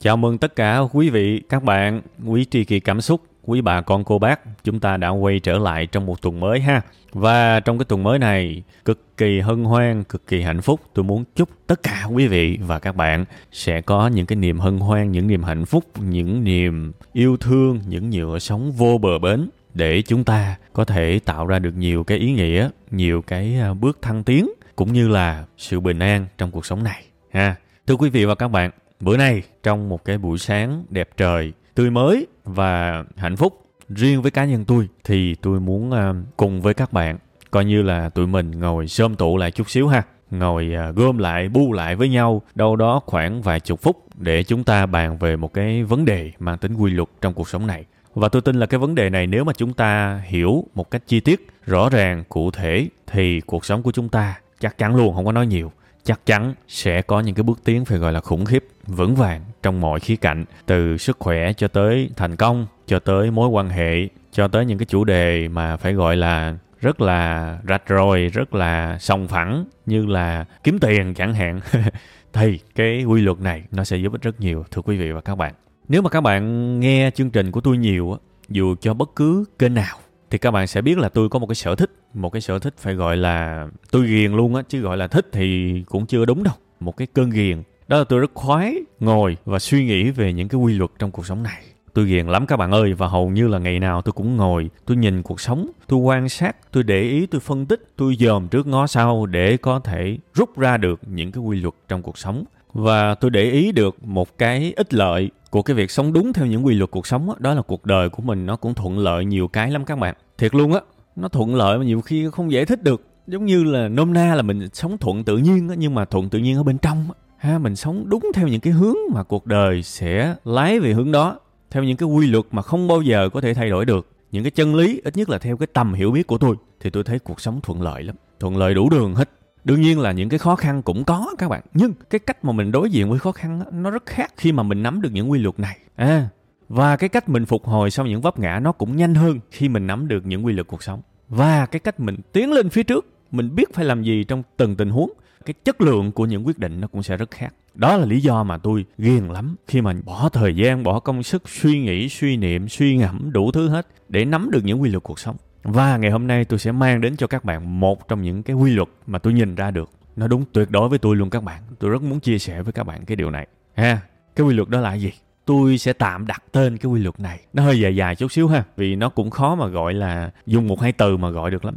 Chào mừng tất cả quý vị, các bạn, quý tri kỳ cảm xúc, quý bà con cô bác. Chúng ta đã quay trở lại trong một tuần mới ha. Và trong cái tuần mới này, cực kỳ hân hoan, cực kỳ hạnh phúc. Tôi muốn chúc tất cả quý vị và các bạn sẽ có những cái niềm hân hoan, những niềm hạnh phúc, những niềm yêu thương, những nhựa sống vô bờ bến để chúng ta có thể tạo ra được nhiều cái ý nghĩa, nhiều cái à, bước thăng tiến cũng như là sự bình an trong cuộc sống này ha. Thưa quý vị và các bạn, bữa nay trong một cái buổi sáng đẹp trời, tươi mới và hạnh phúc riêng với cá nhân tôi thì tôi muốn uh, cùng với các bạn coi như là tụi mình ngồi sơm tụ lại chút xíu ha. Ngồi uh, gom lại bu lại với nhau đâu đó khoảng vài chục phút để chúng ta bàn về một cái vấn đề mang tính quy luật trong cuộc sống này. Và tôi tin là cái vấn đề này nếu mà chúng ta hiểu một cách chi tiết rõ ràng cụ thể thì cuộc sống của chúng ta chắc chắn luôn không có nói nhiều chắc chắn sẽ có những cái bước tiến phải gọi là khủng khiếp, vững vàng trong mọi khía cạnh, từ sức khỏe cho tới thành công, cho tới mối quan hệ, cho tới những cái chủ đề mà phải gọi là rất là rạch ròi, rất là sòng phẳng, như là kiếm tiền chẳng hạn. Thì cái quy luật này nó sẽ giúp ích rất nhiều, thưa quý vị và các bạn. Nếu mà các bạn nghe chương trình của tôi nhiều dù cho bất cứ kênh nào thì các bạn sẽ biết là tôi có một cái sở thích. Một cái sở thích phải gọi là tôi ghiền luôn á, chứ gọi là thích thì cũng chưa đúng đâu. Một cái cơn ghiền. Đó là tôi rất khoái ngồi và suy nghĩ về những cái quy luật trong cuộc sống này. Tôi ghiền lắm các bạn ơi, và hầu như là ngày nào tôi cũng ngồi, tôi nhìn cuộc sống, tôi quan sát, tôi để ý, tôi phân tích, tôi dòm trước ngó sau để có thể rút ra được những cái quy luật trong cuộc sống. Và tôi để ý được một cái ích lợi của cái việc sống đúng theo những quy luật cuộc sống đó, đó là cuộc đời của mình nó cũng thuận lợi nhiều cái lắm các bạn. Thiệt luôn á nó thuận lợi mà nhiều khi không giải thích được. Giống như là nôm na là mình sống thuận tự nhiên á nhưng mà thuận tự nhiên ở bên trong á. Ha mình sống đúng theo những cái hướng mà cuộc đời sẽ lái về hướng đó theo những cái quy luật mà không bao giờ có thể thay đổi được. Những cái chân lý ít nhất là theo cái tầm hiểu biết của tôi thì tôi thấy cuộc sống thuận lợi lắm. Thuận lợi đủ đường hết đương nhiên là những cái khó khăn cũng có các bạn. Nhưng cái cách mà mình đối diện với khó khăn nó rất khác khi mà mình nắm được những quy luật này. À và cái cách mình phục hồi sau những vấp ngã nó cũng nhanh hơn khi mình nắm được những quy luật cuộc sống. Và cái cách mình tiến lên phía trước, mình biết phải làm gì trong từng tình huống, cái chất lượng của những quyết định nó cũng sẽ rất khác. Đó là lý do mà tôi ghiền lắm khi mà bỏ thời gian, bỏ công sức, suy nghĩ, suy niệm, suy ngẫm đủ thứ hết để nắm được những quy luật cuộc sống và ngày hôm nay tôi sẽ mang đến cho các bạn một trong những cái quy luật mà tôi nhìn ra được. Nó đúng tuyệt đối với tôi luôn các bạn. Tôi rất muốn chia sẻ với các bạn cái điều này. Ha, cái quy luật đó là gì? Tôi sẽ tạm đặt tên cái quy luật này. Nó hơi dài dài chút xíu ha, vì nó cũng khó mà gọi là dùng một hai từ mà gọi được lắm.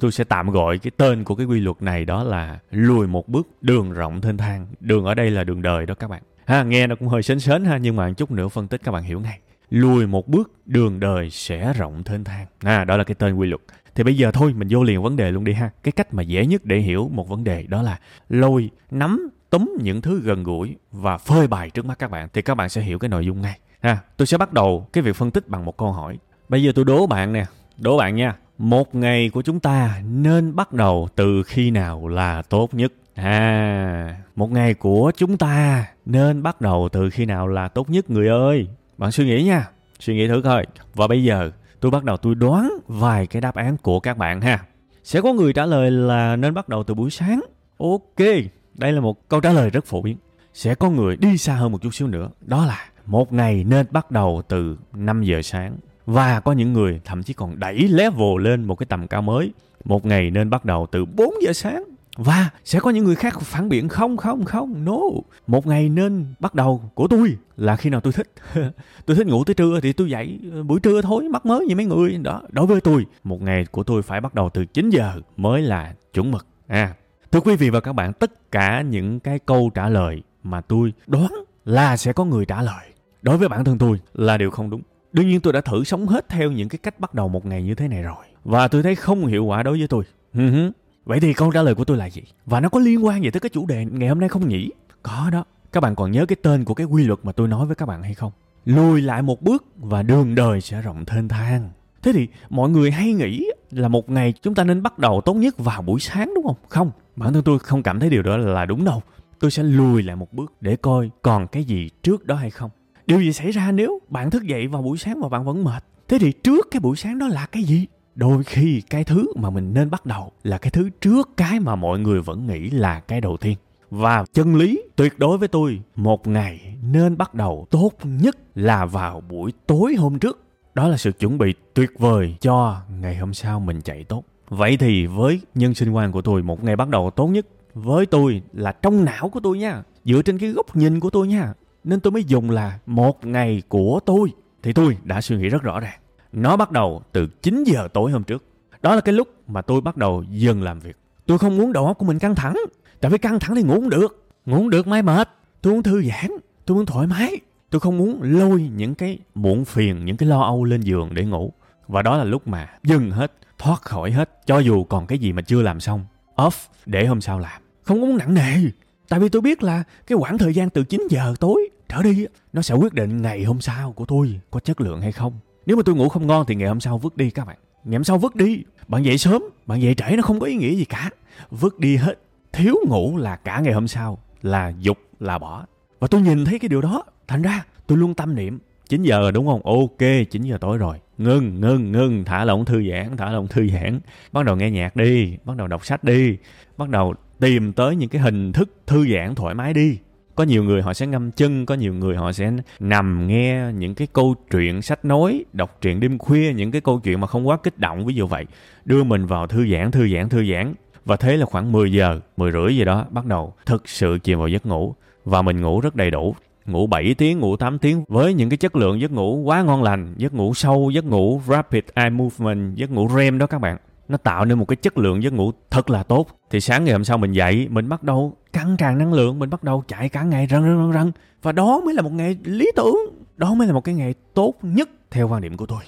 Tôi sẽ tạm gọi cái tên của cái quy luật này đó là lùi một bước đường rộng thênh thang. Đường ở đây là đường đời đó các bạn. Ha, nghe nó cũng hơi sến sến ha, nhưng mà chút nữa phân tích các bạn hiểu ngay lùi một bước, đường đời sẽ rộng thênh thang. À đó là cái tên quy luật. Thì bây giờ thôi, mình vô liền vấn đề luôn đi ha. Cái cách mà dễ nhất để hiểu một vấn đề đó là lôi, nắm, túm những thứ gần gũi và phơi bày trước mắt các bạn, thì các bạn sẽ hiểu cái nội dung ngay. Ha, tôi sẽ bắt đầu cái việc phân tích bằng một câu hỏi. Bây giờ tôi đố bạn nè, đố bạn nha. Một ngày của chúng ta nên bắt đầu từ khi nào là tốt nhất? À một ngày của chúng ta nên bắt đầu từ khi nào là tốt nhất, người ơi? Bạn suy nghĩ nha, suy nghĩ thử coi. Và bây giờ tôi bắt đầu tôi đoán vài cái đáp án của các bạn ha. Sẽ có người trả lời là nên bắt đầu từ buổi sáng. Ok, đây là một câu trả lời rất phổ biến. Sẽ có người đi xa hơn một chút xíu nữa. Đó là một ngày nên bắt đầu từ 5 giờ sáng. Và có những người thậm chí còn đẩy level lên một cái tầm cao mới. Một ngày nên bắt đầu từ 4 giờ sáng và sẽ có những người khác phản biện, không không không, no. Một ngày nên bắt đầu của tôi là khi nào tôi thích. Tôi thích ngủ tới trưa thì tôi dậy ờ, buổi trưa thôi mắc mới như mấy người. Đó, đối với tôi, một ngày của tôi phải bắt đầu từ 9 giờ mới là chuẩn mực. À thưa quý vị và các bạn, tất cả những cái câu trả lời mà tôi đoán là sẽ có người trả lời đối với bản thân tôi là điều không đúng. Đương nhiên tôi đã thử sống hết theo những cái cách bắt đầu một ngày như thế này rồi, và tôi thấy không hiệu quả đối với tôi vậy thì câu trả lời của tôi là gì? Và nó có liên quan gì tới cái chủ đề ngày hôm nay không nhỉ? Có đó. Các bạn còn nhớ cái tên của cái quy luật mà tôi nói với các bạn hay không? Lùi lại một bước và đường đời sẽ rộng thênh thang. Thế thì mọi người hay nghĩ là một ngày chúng ta nên bắt đầu tốt nhất vào buổi sáng đúng không? Không. Bản thân tôi không cảm thấy điều đó là đúng đâu. Tôi sẽ lùi lại một bước để coi còn cái gì trước đó hay không. Điều gì xảy ra nếu bạn thức dậy vào buổi sáng và bạn vẫn mệt? Thế thì trước cái buổi sáng đó là cái gì? Đôi khi cái thứ mà mình nên bắt đầu là cái thứ trước cái mà mọi người vẫn nghĩ là cái đầu tiên. Và chân lý tuyệt đối với tôi, một ngày nên bắt đầu tốt nhất là vào buổi tối hôm trước. Đó là sự chuẩn bị tuyệt vời cho ngày hôm sau mình chạy tốt. Vậy thì với nhân sinh quan của tôi, một ngày bắt đầu tốt nhất với tôi là trong não của tôi nha, dựa trên cái góc nhìn của tôi nha. Nên tôi mới dùng là một ngày của tôi. Thì tôi đã suy nghĩ rất rõ ràng nó bắt đầu từ 9 giờ tối hôm trước. Đó là cái lúc mà tôi bắt đầu dừng làm việc. Tôi không muốn đầu óc của mình căng thẳng. Tại vì căng thẳng thì ngủ không được. Ngủ không được mai mệt. Tôi muốn thư giãn. Tôi muốn thoải mái. Tôi không muốn lôi những cái muộn phiền, những cái lo âu lên giường để ngủ. Và đó là lúc mà dừng hết, thoát khỏi hết. Cho dù còn cái gì mà chưa làm xong, off để hôm sau làm. Không muốn nặng nề. Tại vì tôi biết là cái khoảng thời gian từ 9 giờ tối trở đi nó sẽ quyết định ngày hôm sau của tôi có chất lượng hay không nếu mà tôi ngủ không ngon thì ngày hôm sau vứt đi các bạn. Ngày hôm sau vứt đi. Bạn dậy sớm. Bạn dậy trễ nó không có ý nghĩa gì cả. Vứt đi hết. Thiếu ngủ là cả ngày hôm sau, là dục, là bỏ. Và tôi nhìn thấy cái điều đó. Thành ra, tôi luôn tâm niệm. 9 giờ đúng không? Ok 9 giờ tối rồi. Ngưng ngưng ngưng. Thả lỏng thư giãn, thả lỏng thư giãn. Bắt đầu nghe nhạc đi. Bắt đầu đọc sách đi. Bắt đầu tìm tới những cái hình thức thư giãn thoải mái đi có nhiều người họ sẽ ngâm chân có nhiều người họ sẽ nằm nghe những cái câu chuyện sách nói đọc truyện đêm khuya những cái câu chuyện mà không quá kích động ví dụ vậy. Đưa mình vào thư giãn thư giãn thư giãn. Và thế là khoảng 10 giờ 10 rưỡi gì đó bắt đầu thực sự chìm vào giấc ngủ. Và mình ngủ rất đầy đủ. Ngủ 7 tiếng, ngủ 8 tiếng. Với những cái chất lượng giấc ngủ quá ngon lành, giấc ngủ sâu, giấc ngủ rapid eye movement, giấc ngủ REM đó các bạn. Nó tạo nên một cái chất lượng giấc ngủ thật là tốt. Thì sáng ngày hôm sau mình dậy, mình bắt đầu căng tràn năng lượng, mình bắt đầu chạy cả ngày răng răng răng răng Và đó mới là một ngày lý tưởng, đó mới là một cái ngày tốt nhất theo quan điểm của tôi.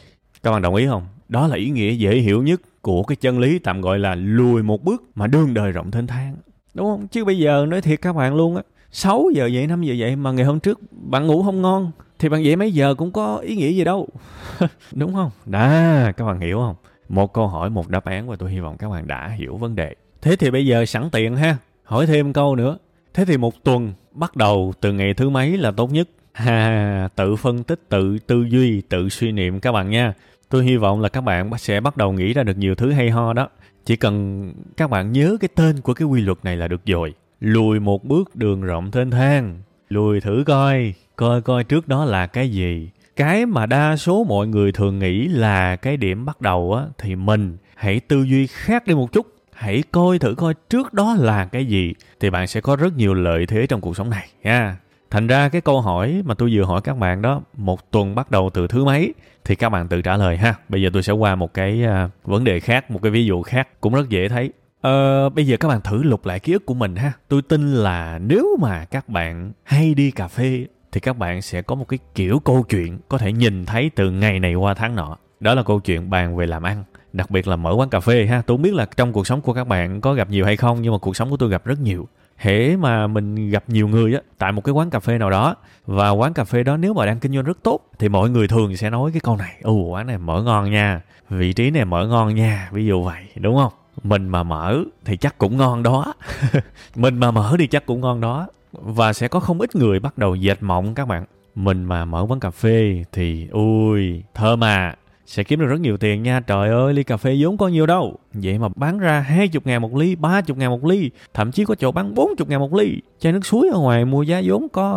Các bạn đồng ý không? Đó là ý nghĩa dễ hiểu nhất của cái chân lý tạm gọi là lùi một bước mà đương đời rộng thênh thang. Đúng không? Chứ bây giờ nói thiệt các bạn luôn á, 6 giờ dậy 5 giờ dậy mà ngày hôm trước bạn ngủ không ngon thì bạn dậy mấy giờ cũng có ý nghĩa gì đâu đúng không đó các bạn hiểu không một câu hỏi, một đáp án và tôi hy vọng các bạn đã hiểu vấn đề. Thế thì bây giờ sẵn tiện ha, hỏi thêm câu nữa. Thế thì một tuần bắt đầu từ ngày thứ mấy là tốt nhất? Ha tự phân tích, tự tư duy, tự suy niệm các bạn nha. Tôi hy vọng là các bạn sẽ bắt đầu nghĩ ra được nhiều thứ hay ho đó. Chỉ cần các bạn nhớ cái tên của cái quy luật này là được rồi. Lùi một bước đường rộng thênh thang, lùi thử coi coi coi trước đó là cái gì cái mà đa số mọi người thường nghĩ là cái điểm bắt đầu á thì mình hãy tư duy khác đi một chút. Hãy coi thử coi trước đó là cái gì thì bạn sẽ có rất nhiều lợi thế trong cuộc sống này nha thành ra cái câu hỏi mà tôi vừa hỏi các bạn đó một tuần bắt đầu từ thứ mấy? Thì các bạn tự trả lời ha. Bây giờ tôi sẽ qua một cái uh, vấn đề khác một cái ví dụ khác cũng rất dễ thấy. Ờ, bây giờ các bạn thử lục lại ký ức của mình ha. Tôi tin là nếu mà các bạn hay đi cà phê thì các bạn sẽ có một cái kiểu câu chuyện có thể nhìn thấy từ ngày này qua tháng nọ. Đó là câu chuyện bàn về làm ăn. Đặc biệt là mở quán cà phê ha. Tôi không biết là trong cuộc sống của các bạn có gặp nhiều hay không nhưng mà cuộc sống của tôi gặp rất nhiều. Hễ mà mình gặp nhiều người á tại một cái quán cà phê nào đó và quán cà phê đó nếu mà đang kinh doanh rất tốt thì mọi người thường sẽ nói cái câu này, "Ồ quán này mở ngon nha, vị trí này mở ngon nha." Ví dụ vậy, đúng không? mình mà mở thì chắc cũng ngon đó mình mà mở thì chắc cũng ngon đó và sẽ có không ít người bắt đầu dệt mộng các bạn. Mình mà mở quán cà phê thì, ui, thơm à sẽ kiếm được rất nhiều tiền nha. Trời ơi, ly cà phê vốn có nhiều đâu. Vậy mà bán ra 20 ngàn một ly, 30 ngàn một ly, thậm chí có chỗ bán 40 ngàn một ly. Chai nước suối ở ngoài mua giá vốn có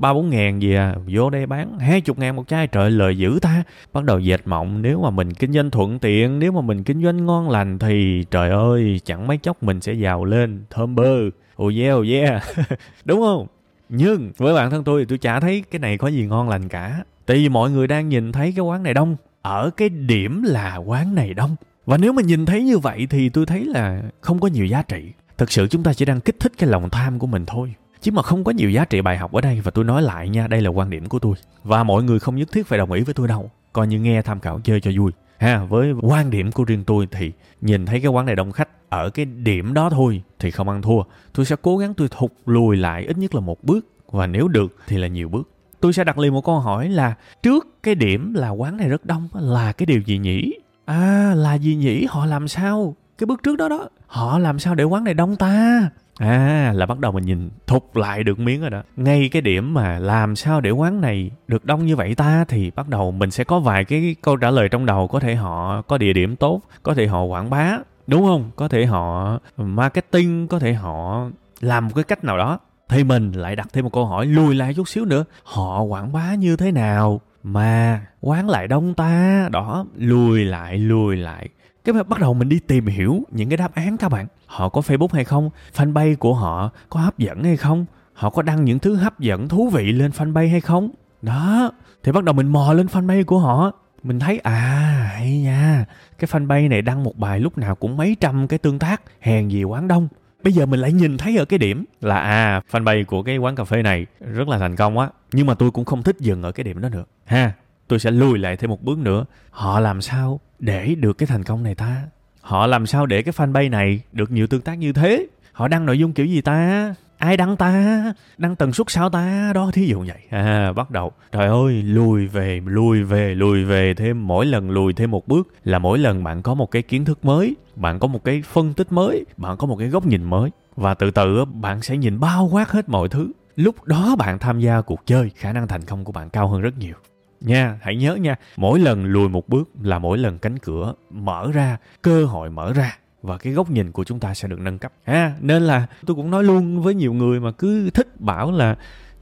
ờ, 3-4 ngàn gì à, vô đây bán 20 ngàn một chai, trời lời dữ ta. Bắt đầu dệt mộng, nếu mà mình kinh doanh thuận tiện, nếu mà mình kinh doanh ngon lành thì trời ơi, chẳng mấy chốc mình sẽ giàu lên, thơm bơ. Oh yeah, oh yeah. Đúng không? Nhưng với bản thân tôi thì tôi chả thấy cái này có gì ngon lành cả. Tại vì mọi người đang nhìn thấy cái quán này đông. Ở cái điểm là quán này đông. Và nếu mà nhìn thấy như vậy thì tôi thấy là không có nhiều giá trị. Thực sự chúng ta chỉ đang kích thích cái lòng tham của mình thôi. Chứ mà không có nhiều giá trị bài học ở đây và tôi nói lại nha, đây là quan điểm của tôi. Và mọi người không nhất thiết phải đồng ý với tôi đâu. Coi như nghe tham khảo chơi cho vui. Ha, với quan điểm của riêng tôi thì nhìn thấy cái quán này đông khách ở cái điểm đó thôi thì không ăn thua. Tôi sẽ cố gắng tôi thụt lùi lại ít nhất là một bước và nếu được thì là nhiều bước. Tôi sẽ đặt liền một câu hỏi là trước cái điểm là quán này rất đông là cái điều gì nhỉ? À là gì nhỉ? Họ làm sao? Cái bước trước đó đó. Họ làm sao để quán này đông ta? À là bắt đầu mình nhìn thục lại được miếng rồi đó. Ngay cái điểm mà làm sao để quán này được đông như vậy ta thì bắt đầu mình sẽ có vài cái câu trả lời trong đầu. Có thể họ có địa điểm tốt, có thể họ quảng bá, đúng không? Có thể họ marketing, có thể họ làm một cái cách nào đó. Thì mình lại đặt thêm một câu hỏi lùi lại chút xíu nữa. Họ quảng bá như thế nào mà quán lại đông ta? Đó, lùi lại, lùi lại. Cái bắt đầu mình đi tìm hiểu những cái đáp án các bạn. Họ có facebook hay không? Fanpage của họ có hấp dẫn hay không? Họ có đăng những thứ hấp dẫn thú vị lên fanpage hay không? Đó thì bắt đầu mình mò lên fanpage của họ. Mình thấy à hay nha. Cái fanpage này đăng một bài lúc nào cũng mấy trăm cái tương tác hèn gì quán đông bây giờ mình lại nhìn thấy ở cái điểm là à fanpage của cái quán cà phê này rất là thành công á nhưng mà tôi cũng không thích dừng ở cái điểm đó nữa. Ha, tôi sẽ lùi lại thêm một bước nữa. Họ làm sao để được cái thành công này ta? Họ làm sao để cái fanpage này được nhiều tương tác như thế? Họ đăng nội dung kiểu gì ta? Ai đăng ta? Đăng tần suất sao ta? Đó, thí dụ vậy. À bắt đầu. Trời ơi, lùi về lùi về lùi về thêm mỗi lần, lùi thêm một bước là mỗi lần bạn có một cái kiến thức mới, bạn có một cái phân tích mới, bạn có một cái góc nhìn mới. Và từ từ bạn sẽ nhìn bao quát hết mọi thứ. Lúc đó bạn tham gia cuộc chơi, khả năng thành công của bạn cao hơn rất nhiều. Nha, hãy nhớ nha, mỗi lần lùi một bước là mỗi lần cánh cửa mở ra, cơ hội mở ra và cái góc nhìn của chúng ta sẽ được nâng cấp. Ha, nên là tôi cũng nói luôn với nhiều người mà cứ thích bảo là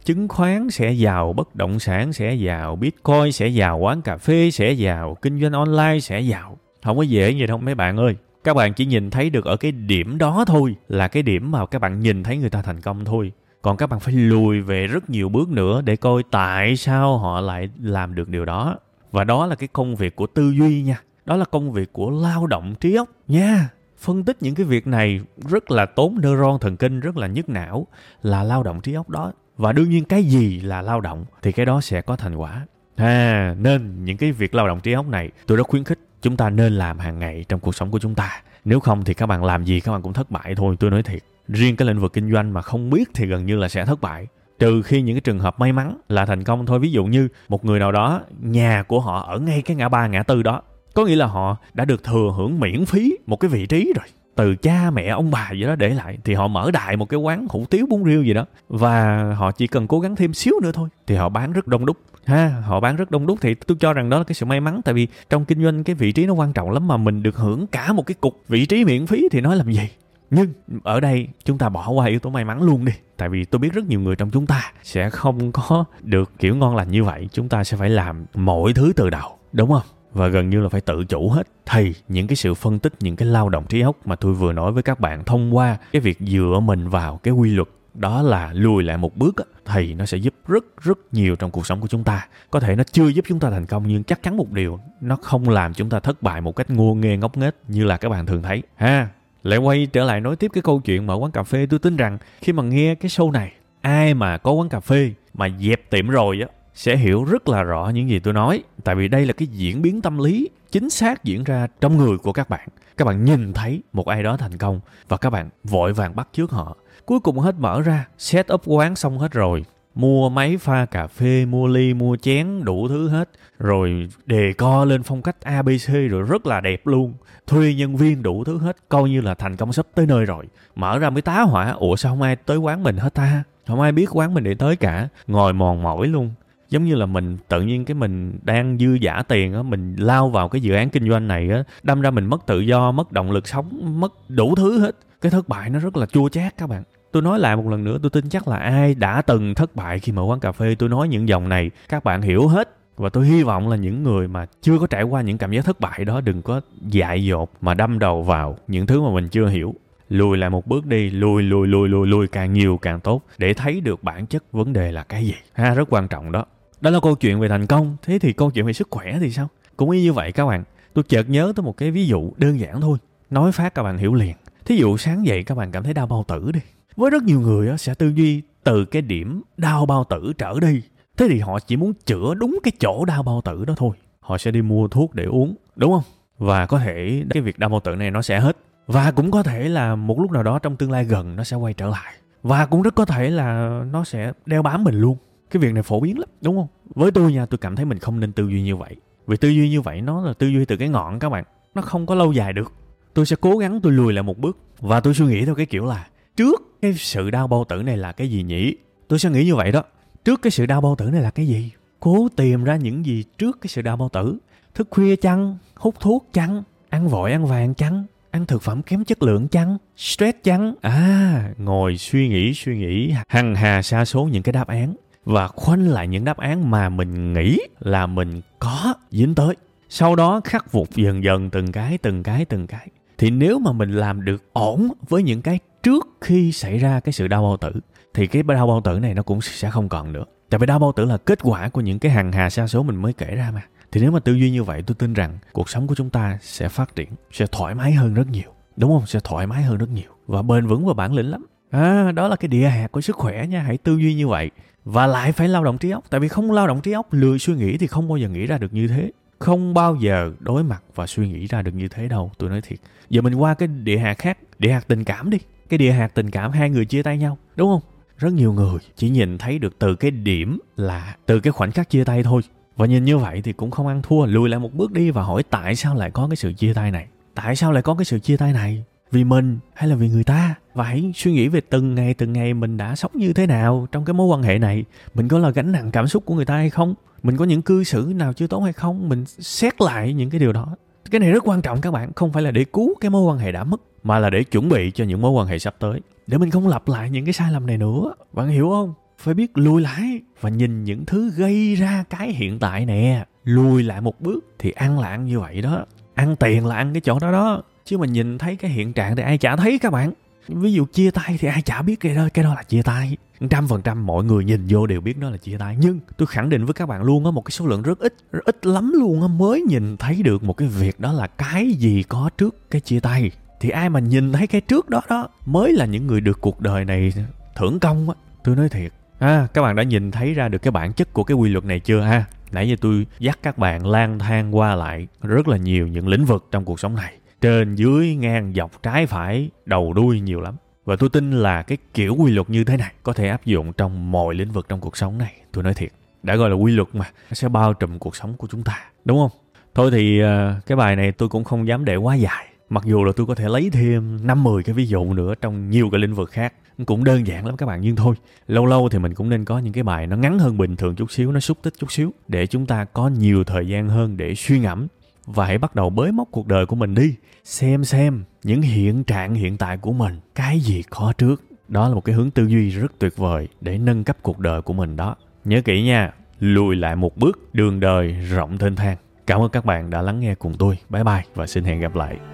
chứng khoán sẽ giàu, bất động sản sẽ giàu, bitcoin sẽ giàu, quán cà phê sẽ giàu, kinh doanh online sẽ giàu. Không có dễ vậy đâu, mấy bạn ơi. Các bạn chỉ nhìn thấy được ở cái điểm đó thôi, là cái điểm mà các bạn nhìn thấy người ta thành công thôi. Còn các bạn phải lùi về rất nhiều bước nữa để coi tại sao họ lại làm được điều đó. Và đó là cái công việc của tư duy nha. Đó là công việc của lao động trí óc nha phân tích những cái việc này rất là tốn neuron thần kinh, rất là nhức não, là lao động trí óc đó. Và đương nhiên cái gì là lao động thì cái đó sẽ có thành quả. À nên những cái việc lao động trí óc này tôi rất khuyến khích chúng ta nên làm hàng ngày trong cuộc sống của chúng ta. Nếu không thì các bạn làm gì các bạn cũng thất bại thôi, tôi nói thiệt. Riêng cái lĩnh vực kinh doanh mà không biết thì gần như là sẽ thất bại. Trừ khi những cái trường hợp may mắn là thành công thôi. Ví dụ như một người nào đó, nhà của họ ở ngay cái ngã ba, ngã tư đó có nghĩa là họ đã được thừa hưởng miễn phí một cái vị trí rồi. Từ cha mẹ, ông bà gì đó để lại, thì họ mở đại một cái quán hủ tiếu bún riêu gì đó. Và họ chỉ cần cố gắng thêm xíu nữa thôi, thì họ bán rất đông đúc. Ha, họ bán rất đông đúc thì tôi cho rằng đó là cái sự may mắn, tại vì trong kinh doanh cái vị trí nó quan trọng lắm mà mình được hưởng cả một cái cục vị trí miễn phí thì nói làm gì? Nhưng ở đây chúng ta bỏ qua yếu tố may mắn luôn đi, tại vì tôi biết rất nhiều người trong chúng ta sẽ không có được kiểu ngon lành như vậy. Chúng ta sẽ phải làm mọi thứ từ đầu, đúng không? Và gần như là phải tự chủ hết. Thì những cái sự phân tích, những cái lao động trí óc mà tôi vừa nói với các bạn thông qua cái việc dựa mình vào cái quy luật, đó là lùi lại một bước thì nó sẽ giúp rất rất nhiều trong cuộc sống của chúng ta. Có thể nó chưa giúp chúng ta thành công, nhưng chắc chắn một điều, nó không làm chúng ta thất bại một cách ngu nghê ngốc nghếch như là các bạn thường thấy. Ha, lại quay trở lại nói tiếp cái câu chuyện mở quán cà phê. Tôi tin rằng khi mà nghe cái show này, ai mà có quán cà phê mà dẹp tiệm rồi á sẽ hiểu rất là rõ những gì tôi nói. Tại vì đây là cái diễn biến tâm lý chính xác diễn ra trong người của các bạn. Các bạn nhìn thấy một ai đó thành công và các bạn vội vàng bắt trước họ. Cuối cùng hết mở ra, set up quán xong hết rồi. Mua máy pha cà phê, mua ly, mua chén, đủ thứ hết. Rồi đề co lên phong cách abc rồi rất là đẹp luôn. Thuê nhân viên đủ thứ hết, coi như là thành công sắp tới nơi rồi. Mở ra mới tá hỏa, ủa sao không ai tới quán mình hết ta? Không ai biết quán mình để tới cả. Ngồi mòn mỏi luôn giống như là mình, tự nhiên cái mình đang dư giả tiền á, mình lao vào cái dự án kinh doanh này á, đâm ra mình mất tự do, mất động lực sống, mất đủ thứ hết. Cái thất bại nó rất là chua chát các bạn. Tôi nói lại một lần nữa, tôi tin chắc là ai đã từng thất bại khi mở quán cà phê. Tôi nói những dòng này, các bạn hiểu hết. Và tôi hy vọng là những người mà chưa có trải qua những cảm giác thất bại đó, đừng có dại dột mà đâm đầu vào những thứ mà mình chưa hiểu. Lùi lại một bước đi, lùi lùi lùi lùi lùi càng nhiều càng tốt để thấy được bản chất vấn đề là cái gì. Ha, rất quan trọng đó đó là câu chuyện về thành công. Thế thì câu chuyện về sức khỏe thì sao? Cũng y như vậy các bạn, tôi chợt nhớ tới một cái ví dụ đơn giản thôi, nói phát các bạn hiểu liền. Thí dụ sáng dậy các bạn cảm thấy đau bao tử đi. Với rất nhiều người sẽ tư duy từ cái điểm đau bao tử trở đi. Thế thì họ chỉ muốn chữa đúng cái chỗ đau bao tử đó thôi. Họ sẽ đi mua thuốc để uống, đúng không? Và có thể cái việc đau bao tử này nó sẽ hết. Và cũng có thể là một lúc nào đó trong tương lai gần nó sẽ quay trở lại. Và cũng rất có thể là nó sẽ đeo bám mình luôn cái việc này phổ biến lắm, đúng không? Với tôi nha, tôi cảm thấy mình không nên tư duy như vậy. Vì tư duy như vậy nó là tư duy từ cái ngọn các bạn. Nó không có lâu dài được. Tôi sẽ cố gắng tôi lùi lại một bước và tôi suy nghĩ theo cái kiểu là trước cái sự đau bao tử này là cái gì nhỉ? Tôi sẽ nghĩ như vậy đó. Trước cái sự đau bao tử này là cái gì? Cố tìm ra những gì trước cái sự đau bao tử. Thức khuya chăng, hút thuốc chăng, ăn vội ăn vàng chăng, ăn thực phẩm kém chất lượng chăng, stress chăng? À ngồi suy nghĩ suy nghĩ, hằng hà sa số những cái đáp án và khoanh lại những đáp án mà mình nghĩ là mình có dính tới. Sau đó khắc phục dần dần từng cái từng cái từng cái. Thì nếu mà mình làm được ổn với những cái trước khi xảy ra cái sự đau bao tử, thì cái đau bao tử này nó cũng sẽ không còn nữa. Tại vì đau bao tử là kết quả của những cái hàng hà sa số mình mới kể ra mà. Thì nếu mà tư duy như vậy, tôi tin rằng cuộc sống của chúng ta sẽ phát triển, sẽ thoải mái hơn rất nhiều. Đúng không? Sẽ thoải mái hơn rất nhiều. Và bền vững và bản lĩnh lắm. À đó là cái địa hạt của sức khỏe nha. Hãy tư duy như vậy và lại phải lao động trí óc. Tại vì không lao động trí óc, lười suy nghĩ thì không bao giờ nghĩ ra được như thế. Không bao giờ đối mặt và suy nghĩ ra được như thế đâu, tôi nói thiệt. Giờ mình qua cái địa hạt khác, địa hạt tình cảm đi. Cái địa hạt tình cảm hai người chia tay nhau, đúng không? Rất nhiều người chỉ nhìn thấy được từ cái điểm là từ cái khoảnh khắc chia tay thôi. Và nhìn như vậy thì cũng không ăn thua, lùi lại một bước đi và hỏi tại sao lại có cái sự chia tay này? Tại sao lại có cái sự chia tay này? Vì mình hay là vì người ta? Và hãy suy nghĩ về từng ngày từng ngày mình đã sống như thế nào trong cái mối quan hệ này. Mình có là gánh nặng cảm xúc của người ta hay không? Mình có những cư xử nào chưa tốt hay không? Mình xét lại những cái điều đó. Cái này rất quan trọng các bạn, không phải là để cứu cái mối quan hệ đã mất, mà là để chuẩn bị cho những mối quan hệ sắp tới. Để mình không lặp lại những cái sai lầm này nữa. Bạn hiểu không? Phải biết lùi lại và nhìn những thứ gây ra cái hiện tại nè. Lùi lại một bước thì ăn là ăn như vậy đó. Ăn tiền là ăn cái chỗ đó đó. Chứ mà nhìn thấy cái hiện trạng thì ai chả thấy các bạn ví dụ chia tay thì ai chả biết cái đó cái đó là chia tay. Trăm phần trăm mọi người nhìn vô đều biết đó là chia tay. Nhưng tôi khẳng định với các bạn luôn á, một cái số lượng rất ít rất ít lắm luôn á mới nhìn thấy được một cái việc đó là cái gì có trước cái chia tay. Thì ai mà nhìn thấy cái trước đó đó mới là những người được cuộc đời này thưởng công á. Tôi nói thiệt. À các bạn đã nhìn thấy ra được cái bản chất của cái quy luật này chưa ha? Nãy giờ tôi dắt các bạn lang thang qua lại rất là nhiều những lĩnh vực trong cuộc sống này trên dưới ngang dọc trái phải đầu đuôi nhiều lắm. Và tôi tin là cái kiểu quy luật như thế này có thể áp dụng trong mọi lĩnh vực trong cuộc sống này, tôi nói thiệt. Đã gọi là quy luật mà, nó sẽ bao trùm cuộc sống của chúng ta, đúng không? Thôi thì ờ, cái bài này tôi cũng không dám để quá dài. Mặc dù là tôi có thể lấy thêm năm mười cái ví dụ nữa trong nhiều cái lĩnh vực khác, cũng đơn giản lắm các bạn, nhưng thôi. Lâu lâu thì mình cũng nên có những cái bài nó ngắn hơn bình thường chút xíu, nó xúc tích chút xíu, để chúng ta có nhiều thời gian hơn để suy ngẫm và hãy bắt đầu bới móc cuộc đời của mình đi. Xem xem những hiện trạng hiện tại của mình. Cái gì có trước? Đó là một cái hướng tư duy rất tuyệt vời để nâng cấp cuộc đời của mình đó. Nhớ kỹ nha, lùi lại một bước, đường đời rộng thênh thang. Cảm ơn các bạn đã lắng nghe cùng tôi. Bye bye và xin hẹn gặp lại.